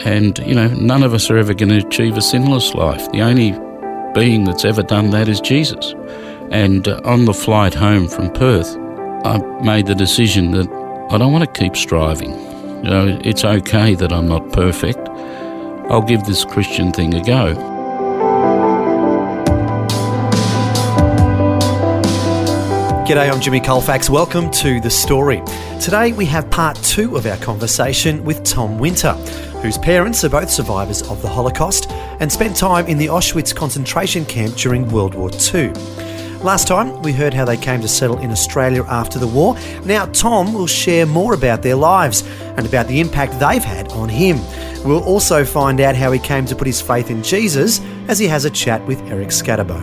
And, you know, none of us are ever going to achieve a sinless life. The only being that's ever done that is Jesus. And uh, on the flight home from Perth, I made the decision that I don't want to keep striving. You know, it's okay that I'm not perfect. I'll give this Christian thing a go. G'day, I'm Jimmy Colfax. Welcome to The Story. Today we have part two of our conversation with Tom Winter, whose parents are both survivors of the Holocaust and spent time in the Auschwitz concentration camp during World War II. Last time we heard how they came to settle in Australia after the war. Now Tom will share more about their lives and about the impact they've had on him. We'll also find out how he came to put his faith in Jesus as he has a chat with Eric Scatterbo.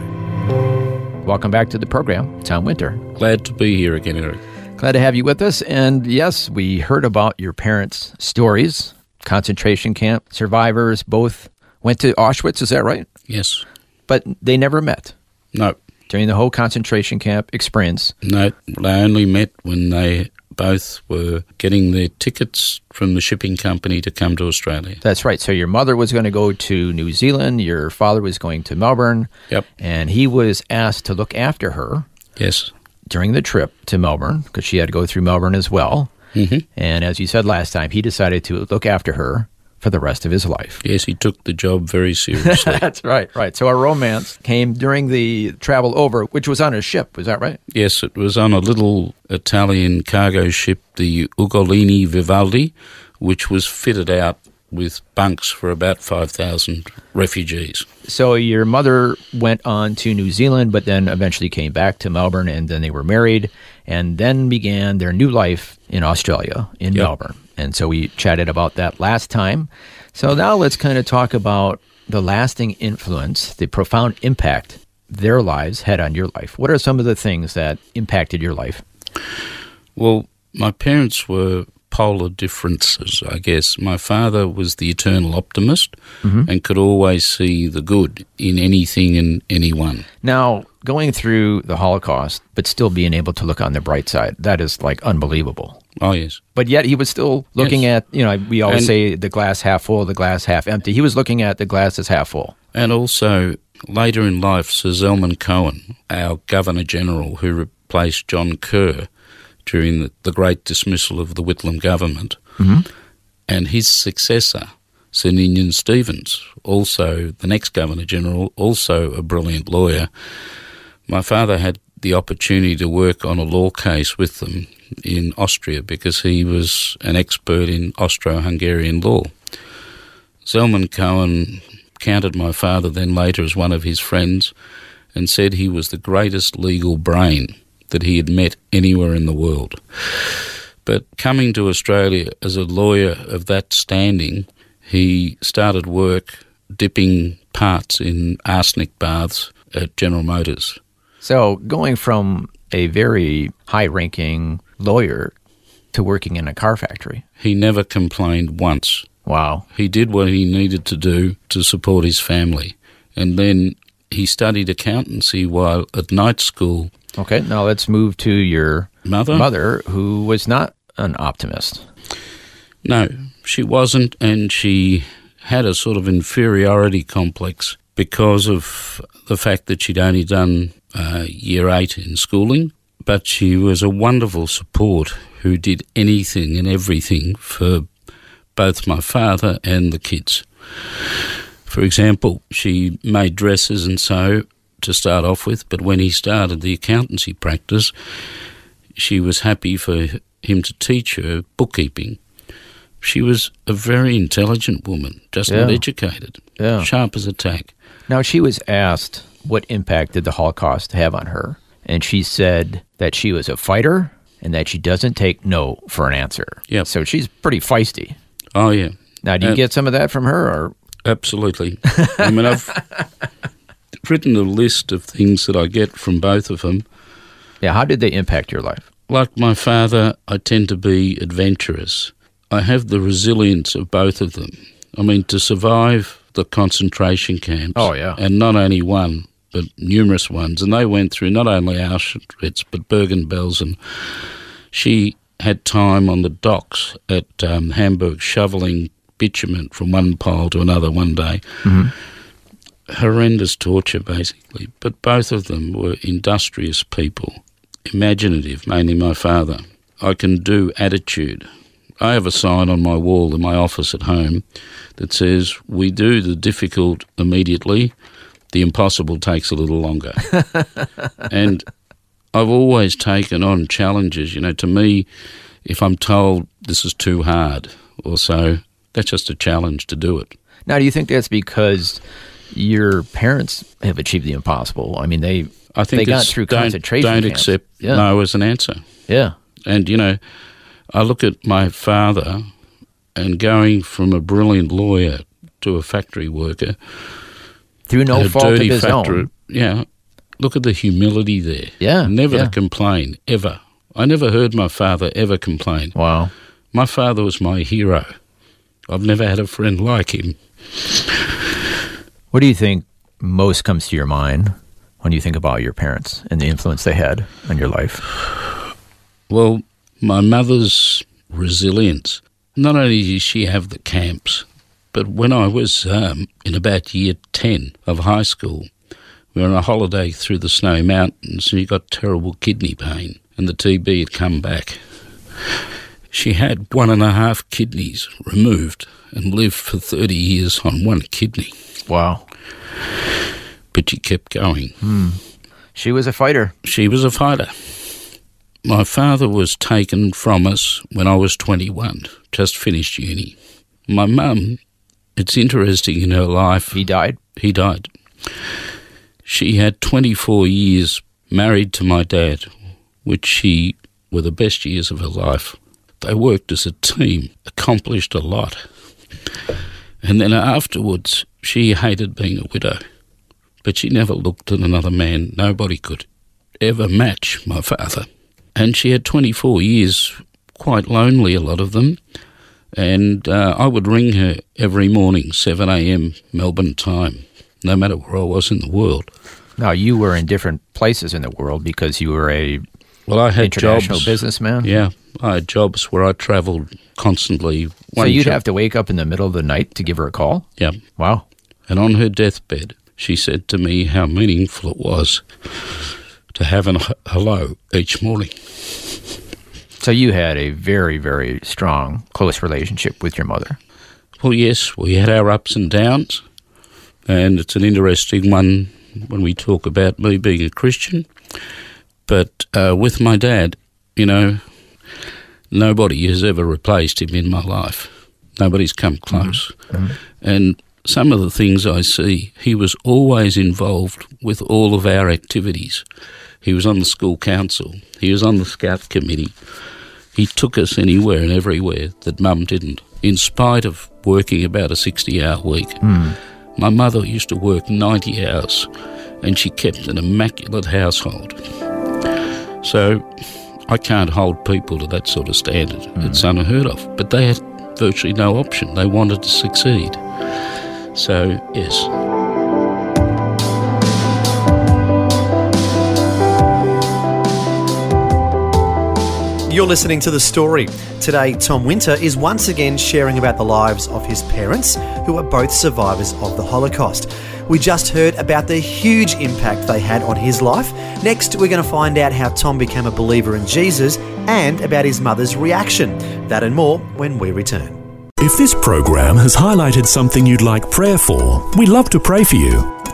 Welcome back to the program, Tom Winter. Glad to be here again, Eric. Glad to have you with us. And yes, we heard about your parents' stories. Concentration camp survivors both went to Auschwitz, is that right? Yes. But they never met No. during the whole concentration camp experience. No. They only met when they both were getting their tickets from the shipping company to come to Australia. That's right. So your mother was going to go to New Zealand, your father was going to Melbourne, Yep. and he was asked to look after her Yes. during the trip to Melbourne because she had to go through Melbourne as well. Hmm And as you said last time, he decided to look after her for the rest of his life. Yes, he took the job very seriously. That's right, right. So our romance came during the travel over, which was on a ship. Was that right? yes, it was on a little Italian cargo ship, the Ugolino Vivaldi, which was fitted out with bunks for about 5,000 refugees. So your mother went on to New Zealand, but then eventually came back to Melbourne, and then they were married, and then began their new life in Australia, in Yep. Melbourne. And so we chatted about that last time. So now let's kind of talk about the lasting influence, the profound impact their lives had on your life. What are some of the things that impacted your life? Well, my parents were polar differences, I guess. My father was the eternal optimist mm-hmm. and could always see the good in anything and anyone. Now, going through the Holocaust, but still being able to look on the bright side, that is like unbelievable. Oh, yes. But yet he was still looking Yes. at, you know, we always And- say the glass half full, the glass half empty. He was looking at the glass as half full. And also, later in life, Sir Zelman Cowen, our Governor General who replaced John Kerr during the, the great dismissal of the Whitlam government, mm-hmm. and his successor, Sir Ninian Stevens, also the next Governor General, also a brilliant lawyer. My father had the opportunity to work on a law case with them in Austria because he was an expert in Austro Hungarian law. Zelman Cowen counted my father then later as one of his friends and said he was the greatest legal brain that he had met anywhere in the world. But coming to Australia as a lawyer of that standing, he started work dipping parts in arsenic baths at General Motors. So going from a very high ranking lawyer to working in a car factory. He never complained once. Wow. He did what he needed to do to support his family. And then he studied accountancy while at night school. Okay, now let's move to your Mother? mother, who was not an optimist. No, she wasn't, and she had a sort of inferiority complex because of the fact that she'd only done uh, year eight in schooling. But she was a wonderful support who did anything and everything for both my father and the kids. For example, she made dresses and so to start off with, but when he started the accountancy practice, she was happy for him to teach her bookkeeping. She was a very intelligent woman, just not educated, Yeah. sharp as a tack. Now, she was asked what impact did the Holocaust have on her, and she said that she was a fighter and that she doesn't take no for an answer. Yep. So she's pretty feisty. Oh, yeah. Now, do you Uh, get some of that from her, or Absolutely. I mean, I've written a list of things that I get from both of them. yeah? How did they impact your life? Like my father, I tend to be adventurous. I have the resilience of both of them. I mean, to survive the concentration camps. Oh, yeah. And not only one, but numerous ones. And they went through not only Auschwitz, but Bergen-Belsen. She had time on the docks at um, Hamburg shoveling bitumen from one pile to another one day. Horrendous torture, basically. But both of them were industrious people, imaginative, mainly my father. I can do attitude. I have a sign on my wall in my office at home that says, We do the difficult immediately, the impossible takes a little longer. and I've always taken on challenges. You know, to me, if I'm told this is too hard or so, that's just a challenge to do it. Now, do you think that's because your parents have achieved the impossible? I mean, they I think they got it's through don't, concentration Don't camps. accept Yeah. no as an answer. Yeah, And you know, I look at my father and going from a brilliant lawyer to a factory worker, through no fault of his factory. own. Yeah, look at the humility there. Yeah, never yeah. complain ever. I never heard my father ever complain. Wow. My father was my hero. I've never had a friend like him. What do you think most comes to your mind when you think about your parents and the influence they had on your life? Well, my mother's resilience. Not only did she have the camps, but when I was um, in about year 10 of high school, we were on a holiday through the snowy mountains and she got terrible kidney pain and the TB had come back. She had one and a half kidneys removed and lived for 30 years on one kidney, Wow. but she kept going. She was a fighter. She was a fighter. My father was taken from us when I was 21, just finished uni. My mum, it's interesting in her life, He died. he died. She had 24 years married to my dad, which she were the best years of her life. They worked as a team, accomplished a lot. And then afterwards, she hated being a widow, but she never looked at another man. Nobody could ever match my father. And she had 24 years, quite lonely, a lot of them. And uh, I would ring her every morning, 7 a.m. Melbourne time, no matter where I was in the world. Now, you were in different places in the world because you were a Well, I had international jobs. businessman. Yeah, I had jobs where I travelled constantly. So you'd job- have to wake up in the middle of the night to give her a call? Yeah. Wow. And on her deathbed, she said to me how meaningful it was to have an h- hello each morning. So you had a very, very strong, close relationship with your mother. Well, yes, we had our ups and downs, and it's an interesting one when we talk about me being a Christian. But uh, with my dad, you know, nobody has ever replaced him in my life. Nobody's come close. And some of the things I see, he was always involved with all of our activities. He was on the school council, he was on the scout committee. He took us anywhere and everywhere that mum didn't, in spite of working about a 60 hour week. Hmm. My mother used to work 90 hours and she kept an immaculate household. So I can't hold people to that sort of standard. Hmm. It's unheard of. But they had virtually no option. They wanted to succeed. So, yes. You're listening to The Story. Today, Tom Winter is once again sharing about the lives of his parents, who are both survivors of the Holocaust. We just heard about the huge impact they had on his life. Next, we're going to find out how Tom became a believer in Jesus and about his mother's reaction. That and more when we return. If this program has highlighted something you'd like prayer for, we'd love to pray for you.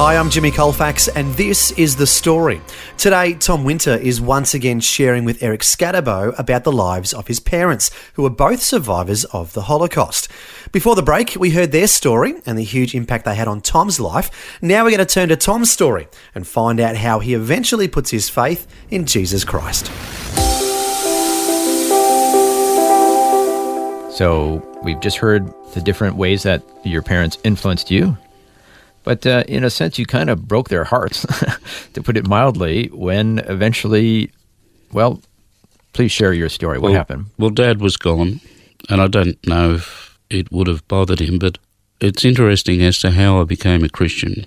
Hi, I'm Jimmy Colfax, and this is The Story. Today, Tom Winter is once again sharing with Eric Scatterbo about the lives of his parents, who were both survivors of the Holocaust. Before the break, we heard their story and the huge impact they had on Tom's life. Now we're going to turn to Tom's story and find out how he eventually puts his faith in Jesus Christ. So we've just heard the different ways that your parents influenced you. But uh, in a sense, you kind of broke their hearts, to put it mildly, when eventually, well, please share your story. What well, happened? Well, Dad was gone, and I don't know if it would have bothered him, but it's interesting as to how I became a Christian.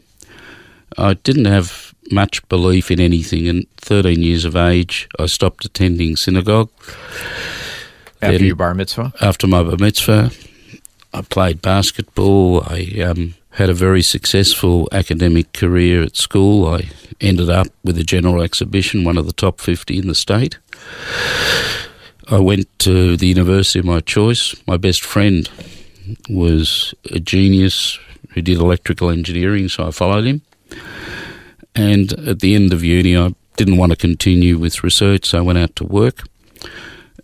I didn't have much belief in anything, and 13 years of age, I stopped attending synagogue. After Then- your bar mitzvah? after my bar mitzvah, I played basketball. I um, had a very successful academic career at school. I ended up with a general exhibition, one of the top 50 in the state. I went to the university of my choice. My best friend was a genius who did electrical engineering, so I followed him. And at the end of uni, I didn't want to continue with research, so I went out to work.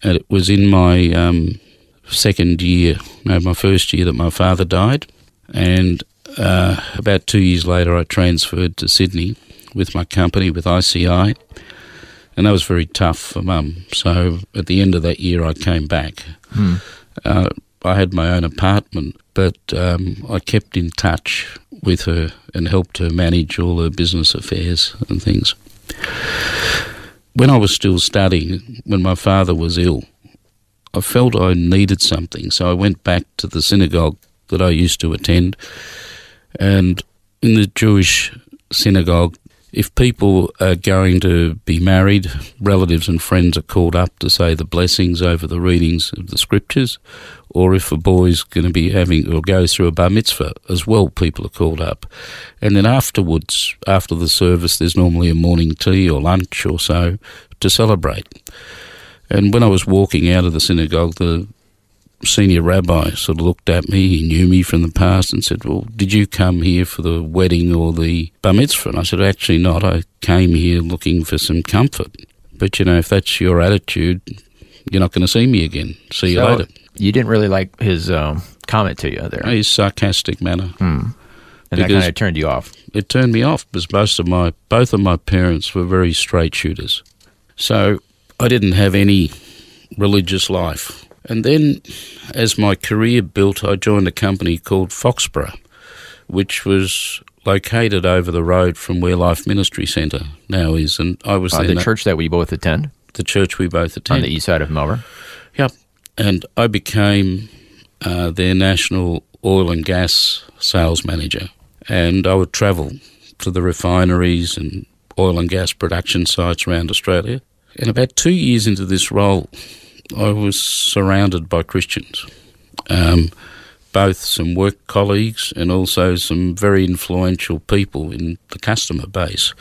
And it was in my um, second year, no, my first year that my father died. And uh, about two years later, I transferred to Sydney with my company, with ICI. And that was very tough for mum. So at the end of that year, I came back. Uh, I had my own apartment, but um, I kept in touch with her and helped her manage all her business affairs and things. When I was still studying, when my father was ill, I felt I needed something, so I went back to the synagogue that I used to attend. And in the Jewish synagogue, if people are going to be married, relatives and friends are called up to say the blessings over the readings of the scriptures, or if a boy's going to be having or goes through a bar mitzvah as well, people are called up. And then afterwards, after the service, there's normally a morning tea or lunch or so to celebrate. And when I was walking out of the synagogue, the senior rabbi sort of looked at me. He knew me from the past and said, Well, did you come here for the wedding or the bar mitzvah? And I said, Actually, not. I came here looking for some comfort. But, you know, if that's your attitude, you're not going to see me again. See you So, later. You didn't really like his um, comment to you there. His sarcastic manner. and that kind of turned you off. it turned me off because most of my both of my parents were very straight shooters. So I didn't have any religious life. And then as my career built, I joined a company called Foxboro, which was located over the road from where Life Ministry Centre now is. And I was Uh, the church that we both attend the church we both on attend. the east side of Melbourne. Yep. And I became uh, their national oil and gas sales manager. And I would travel to the refineries and oil and gas production sites around Australia. And about two years into this role, I was surrounded by Christians, um, both some work colleagues and also some very influential people in the customer base.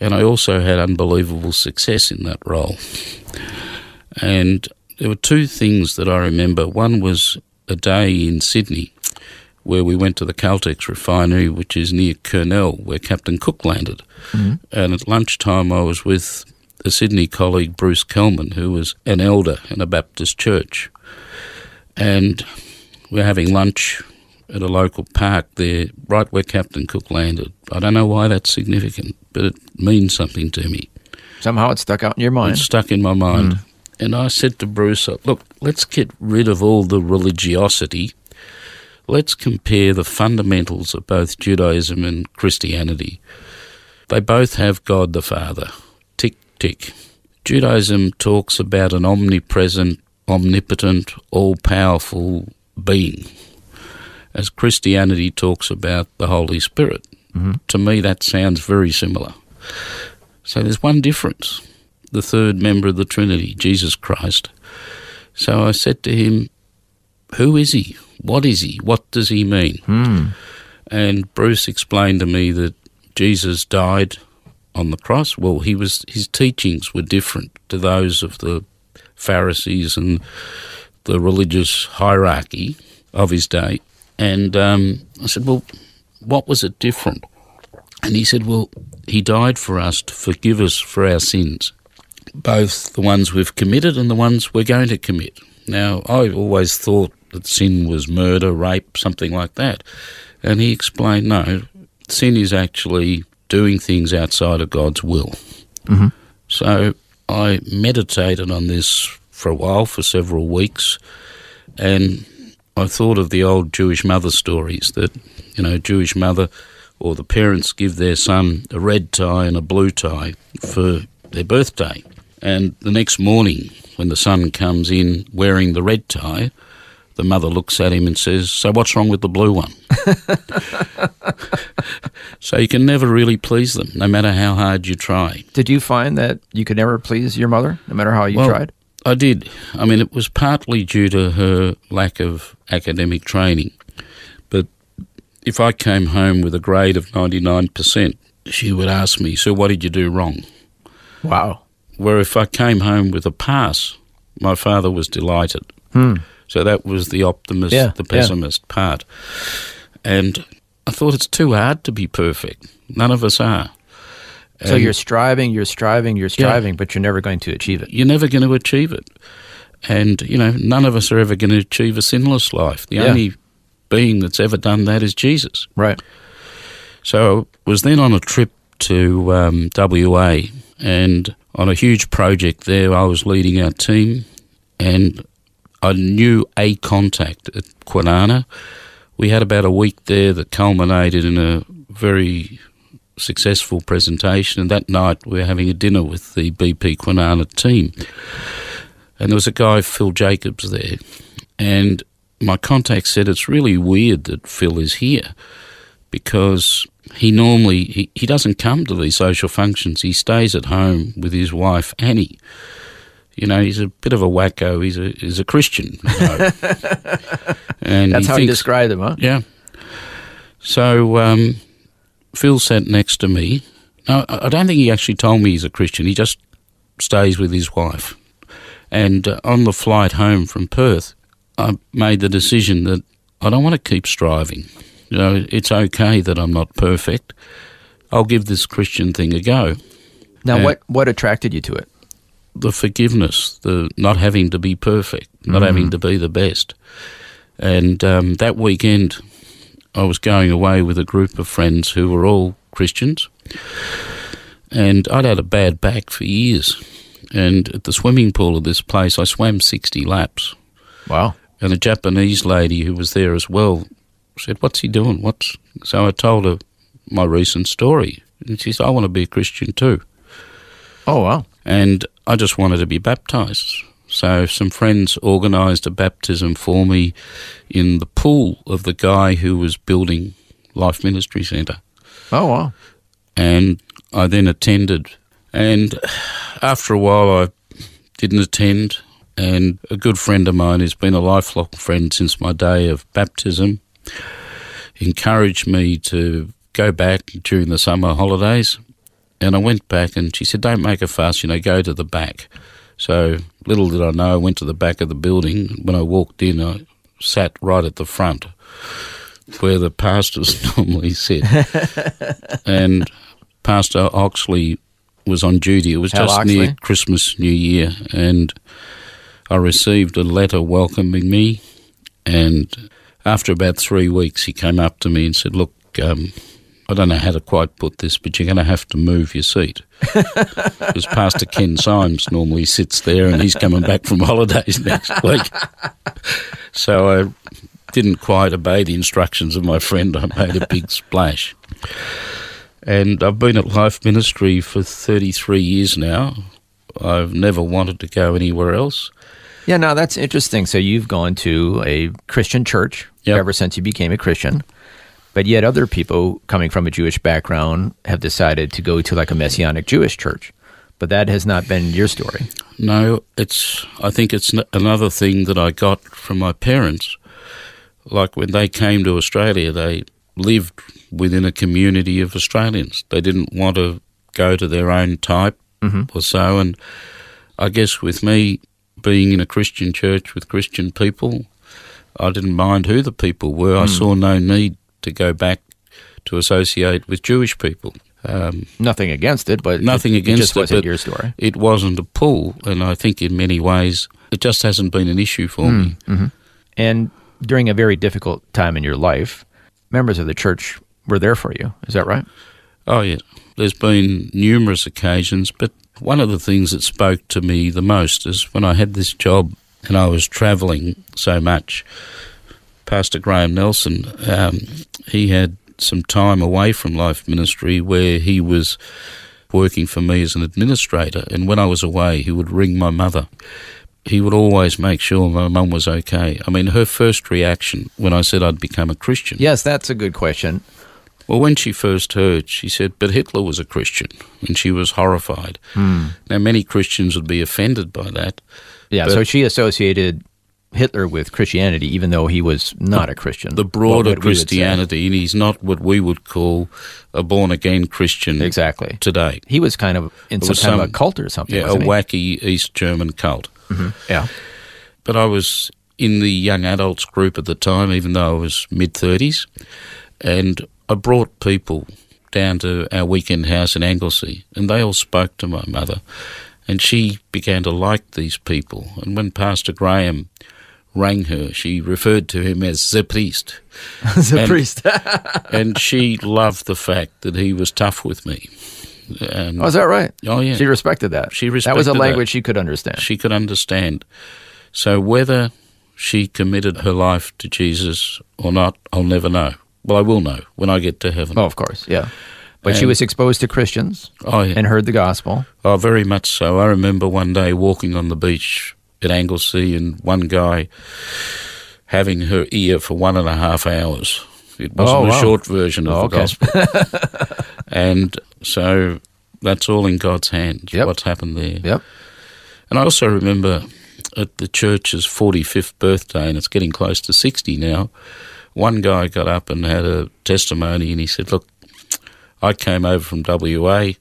And I also had unbelievable success in that role. And there were two things that I remember. One was a day in Sydney where we went to the Caltex refinery, which is near Kurnell, where Captain Cook landed. And at lunchtime, I was with a Sydney colleague, Bruce Kelman, who was an elder in a Baptist church. And we're having lunch at a local park there, right where Captain Cook landed. I don't know why that's significant, but it means something to me. Somehow it stuck out in your mind. It stuck in my mind. Hmm. And I said to Bruce, look, let's get rid of all the religiosity. Let's compare the fundamentals of both Judaism and Christianity. They both have God the Father. Judaism talks about an omnipresent, omnipotent, all powerful being, as Christianity talks about the Holy Spirit. Mm-hmm. To me, that sounds very similar. So there's one difference the third member of the Trinity, Jesus Christ. So I said to him, Who is he? What is he? What does he mean? Hmm. And Bruce explained to me that Jesus died on the cross. Well, he was his teachings were different to those of the Pharisees and the religious hierarchy of his day. And um, I said, Well, what was it different? And he said, Well, he died for us to forgive us for our sins, both the ones we've committed and the ones we're going to commit. Now, I always thought that sin was murder, rape, something like that. And he explained, no, sin is actually doing things outside of God's will. Mhm. So I meditated on this for a while, for several weeks, and I thought of the old Jewish mother stories that, you know, Jewish mother or the parents give their son a red tie and a blue tie for their birthday. And the next morning, when the son comes in wearing the red tie, the mother looks at him and says, So what's wrong with the blue one? so you can never really please them, no matter how hard you try. Did you find that you could never please your mother, no matter how you Well, tried? I did. I mean, it was partly due to her lack of academic training. But if I came home with a grade of 99%, she would ask me, So what did you do wrong? Wow. Where if I came home with a pass, my father was delighted. Hmm. So that was the optimist, Yeah, the yeah. pessimist part. And I thought it's too hard to be perfect. None of us are. So you're striving, you're striving, you're striving, but you're never going to achieve it. you're never going to achieve it. And, you know, none of us are ever going to achieve a sinless life. The Yeah. only being that's ever done that is Jesus. Right. So I was then on a trip to um, WA and on a huge project there, I was leading our team and I knew a contact at Kwinana. We had about a week there that culminated in a very successful presentation and that night we were having a dinner with the BP Kwinana team. And there was a guy, Phil Jacobs, there. And my contact said it's really weird that Phil is here because he normally he, he doesn't come to these social functions. He stays at home with his wife Annie. You know, he's a bit of a wacko. He's a he's a Christian. You know. and That's he how you thinks, describe them, huh? yeah. So um, Phil sat next to me. No, I don't think he actually told me he's a Christian. He just stays with his wife. And uh, on the flight home from Perth, I made the decision that I don't want to keep striving. You know, it's okay that I'm not perfect. I'll give this Christian thing a go. Now, Yeah. what what attracted you to it? The forgiveness, the not having to be perfect, not having to be the best. And um, that weekend, I was going away with a group of friends who were all Christians. And I'd had a bad back for years. And at the swimming pool of this place, I swam 60 laps. Wow. And a Japanese lady who was there as well said, What's he doing? What's so I told her my recent story. And she said, I want to be a Christian too. Oh, wow. And I just wanted to be baptized. So some friends organised a baptism for me in the pool of the guy who was building Life Ministry Centre. Oh, wow. And I then attended. And after a while, I didn't attend. And a good friend of mine, who's been a lifelong friend since my day of baptism, encouraged me to go back during the summer holidays. And I went back, and she said, Don't make a fuss, you know, go to the back. So little did I know, I went to the back of the building. When I walked in, I sat right at the front where the pastors normally sit. and Pastor Oxley was on duty. It was Hal just near Christmas, New Year, and I received a letter welcoming me. And after about three weeks, he came up to me and said, Look, um, I don't know how to quite put this, but you're going to have to move your seat. Because Pastor Ken Symes normally sits there and he's coming back from holidays next week. So I didn't quite obey the instructions of my friend. I made a big splash. And I've been at Life Ministry for 33 years now. I've never wanted to go anywhere else. Yeah, now that's interesting. So you've gone to a Christian church Yep. ever since you became a Christian, but yet other people coming from a Jewish background have decided to go to like a Messianic Jewish church. But that has not been your story. No, it's. I think it's another thing that I got from my parents. Like when they came to Australia, they lived within a community of Australians. They didn't want to go to their own type mm-hmm. or so. And I guess with me being in a Christian church with Christian people, I didn't mind who the people were. I mm. saw no need to go back to associate with Jewish people. Um, Nothing against it, but nothing it, against it just wasn't but your story. It wasn't a pull, and I think in many ways it just hasn't been an issue for me. And during a very difficult time in your life, members of the church were there for you. Is that right? Oh, yeah. There's been numerous occasions, but one of the things that spoke to me the most is when I had this job and I was travelling so much. Pastor Graham Nelson, um, he had some time away from life ministry where he was working for me as an administrator. And when I was away, he would ring my mother. He would always make sure my mum was okay. I mean, her first reaction when I said I'd become a Christian Yes, that's a good question. well, when she first heard, she said, but Hitler was a Christian, and she was horrified. Now, many Christians would be offended by that. Yeah, so she associated Hitler with Christianity, even though he was not a Christian. The broader what we would say. Christianity, and he's not what we would call a born again Christian Exactly. today. He was kind of in some was kind of a cult or something. Yeah, a wacky East German cult. Mm-hmm. Yeah. But I was in the young adults group at the time, even though I was mid 30s, and I brought people down to our weekend house in Anglesea, and they all spoke to my mother, and she began to like these people. And when Pastor Graham rang her, she referred to him as the priest, the And- priest. and she loved the fact that he was tough with me. And oh, is that right? Oh, yeah. She respected that. She respected That That was a respected that. language she could understand. she could understand. So whether she committed her life to Jesus or not, I'll never know. Well, I will know when I get to heaven. oh, of course. Yeah. But she was exposed to Christians Oh, yeah. and heard the gospel. Oh, very much so. I remember one day walking on the beach at Anglesea and one guy having her ear for one and a half hours. It wasn't Oh, a wow. short version of Oh, the okay. gospel. and so that's all in God's hands, Yep. what's happened there. Yep. And I also remember at the church's 45th birthday, and it's getting close to 60 now, one guy got up and had a testimony and he said, Look, I came over from WA.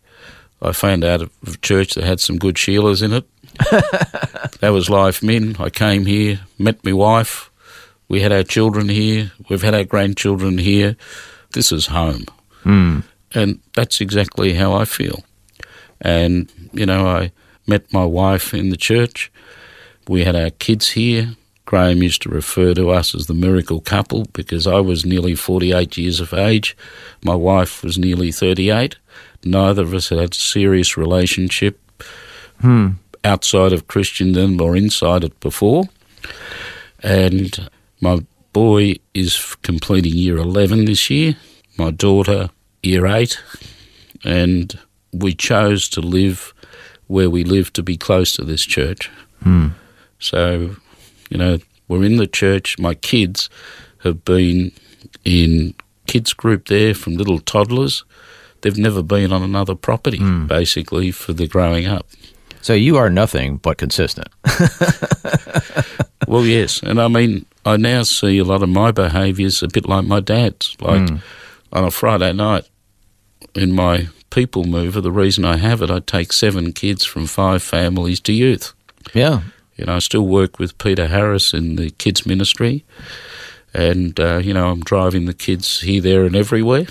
I found out of a church that had some good Sheilas in it. That was Life Min. I came here, met my wife. We had our children here. We've had our grandchildren here. This is home. Hmm. And that's exactly how I feel. And, you know, I met my wife in the church. We had our kids here. Graham used to refer to us as the miracle couple because I was nearly 48 years of age. My wife was nearly 38. Neither of us had a serious relationship hmm. Outside of Christendom or inside it before. And my boy is completing year 11 this year. My daughter, year 8. And we chose to live where we live to be close to this church. Hmm. So, you know, we're in the church. My kids have been in kids group there from little toddlers. They've never been on another property, hmm. basically, for their growing up. So you are nothing but consistent. Well, yes, and I mean, I now see a lot of my behaviours a bit like my dad's. Like on a Friday night in my people mover, the reason I have it, I take seven kids from five families to youth. yeah. You know, I still work with Peter Harris in the kids ministry, and uh, you know, I'm driving the kids here, there, and everywhere.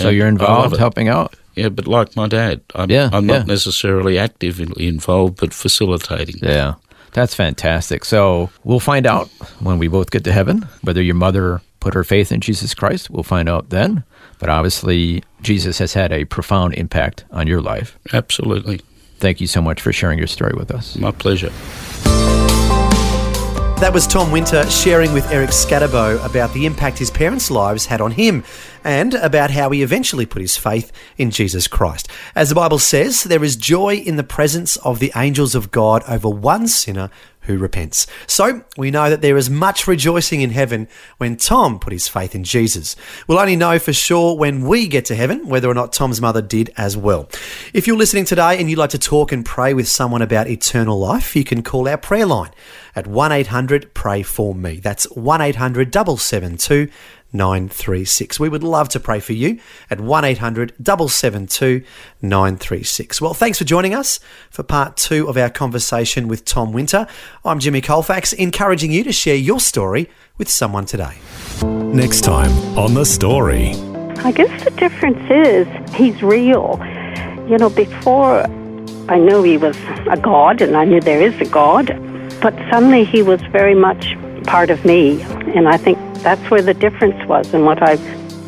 So And you're involved helping out. Yeah, but like my dad, I'm, Yeah, I'm yeah. not necessarily actively involved, but facilitating. Yeah. That's fantastic. So we'll find out when we both get to heaven whether your mother put her faith in Jesus Christ. We'll find out then. But obviously, Jesus has had a profound impact on your life. Absolutely, Thank you so much for sharing your story with us. my pleasure. That was Tom Winter sharing with Eric Scatterbo about the impact his parents' lives had on him and about how he eventually put his faith in Jesus Christ. As the Bible says, there is joy in the presence of the angels of God over one sinner who repents. So we know that there is much rejoicing in heaven when Tom put his faith in Jesus. We'll only know for sure when we get to heaven whether or not Tom's mother did as well. If you're listening today and you'd like to talk and pray with someone about eternal life, you can call our prayer line at 1 800 Pray For Me. That's 1 800 772 936. We would love to pray for you at 1 800 772 936. Well, thanks for joining us for part two of our conversation with Tom Winter. I'm Jimmy Colfax, encouraging you to share your story with someone today. Next time on The Story. I guess the difference is he's real. You know, before I knew he was a God and I knew there is a God, but suddenly he was very much part of me. And I think that's where the difference was and what I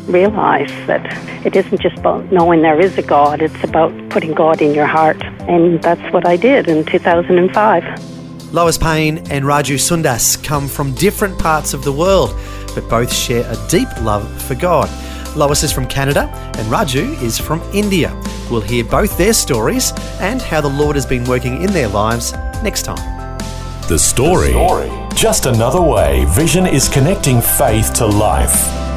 realized that it isn't just about knowing there is a God, it's about putting God in your heart. And that's what I did in 2005. Lois Payne and Raju Sundas come from different parts of the world, but both share a deep love for God. Lois is from Canada and Raju is from India. We'll hear both their stories and how the Lord has been working in their lives next time. The story. Just another way Vision is connecting faith to life.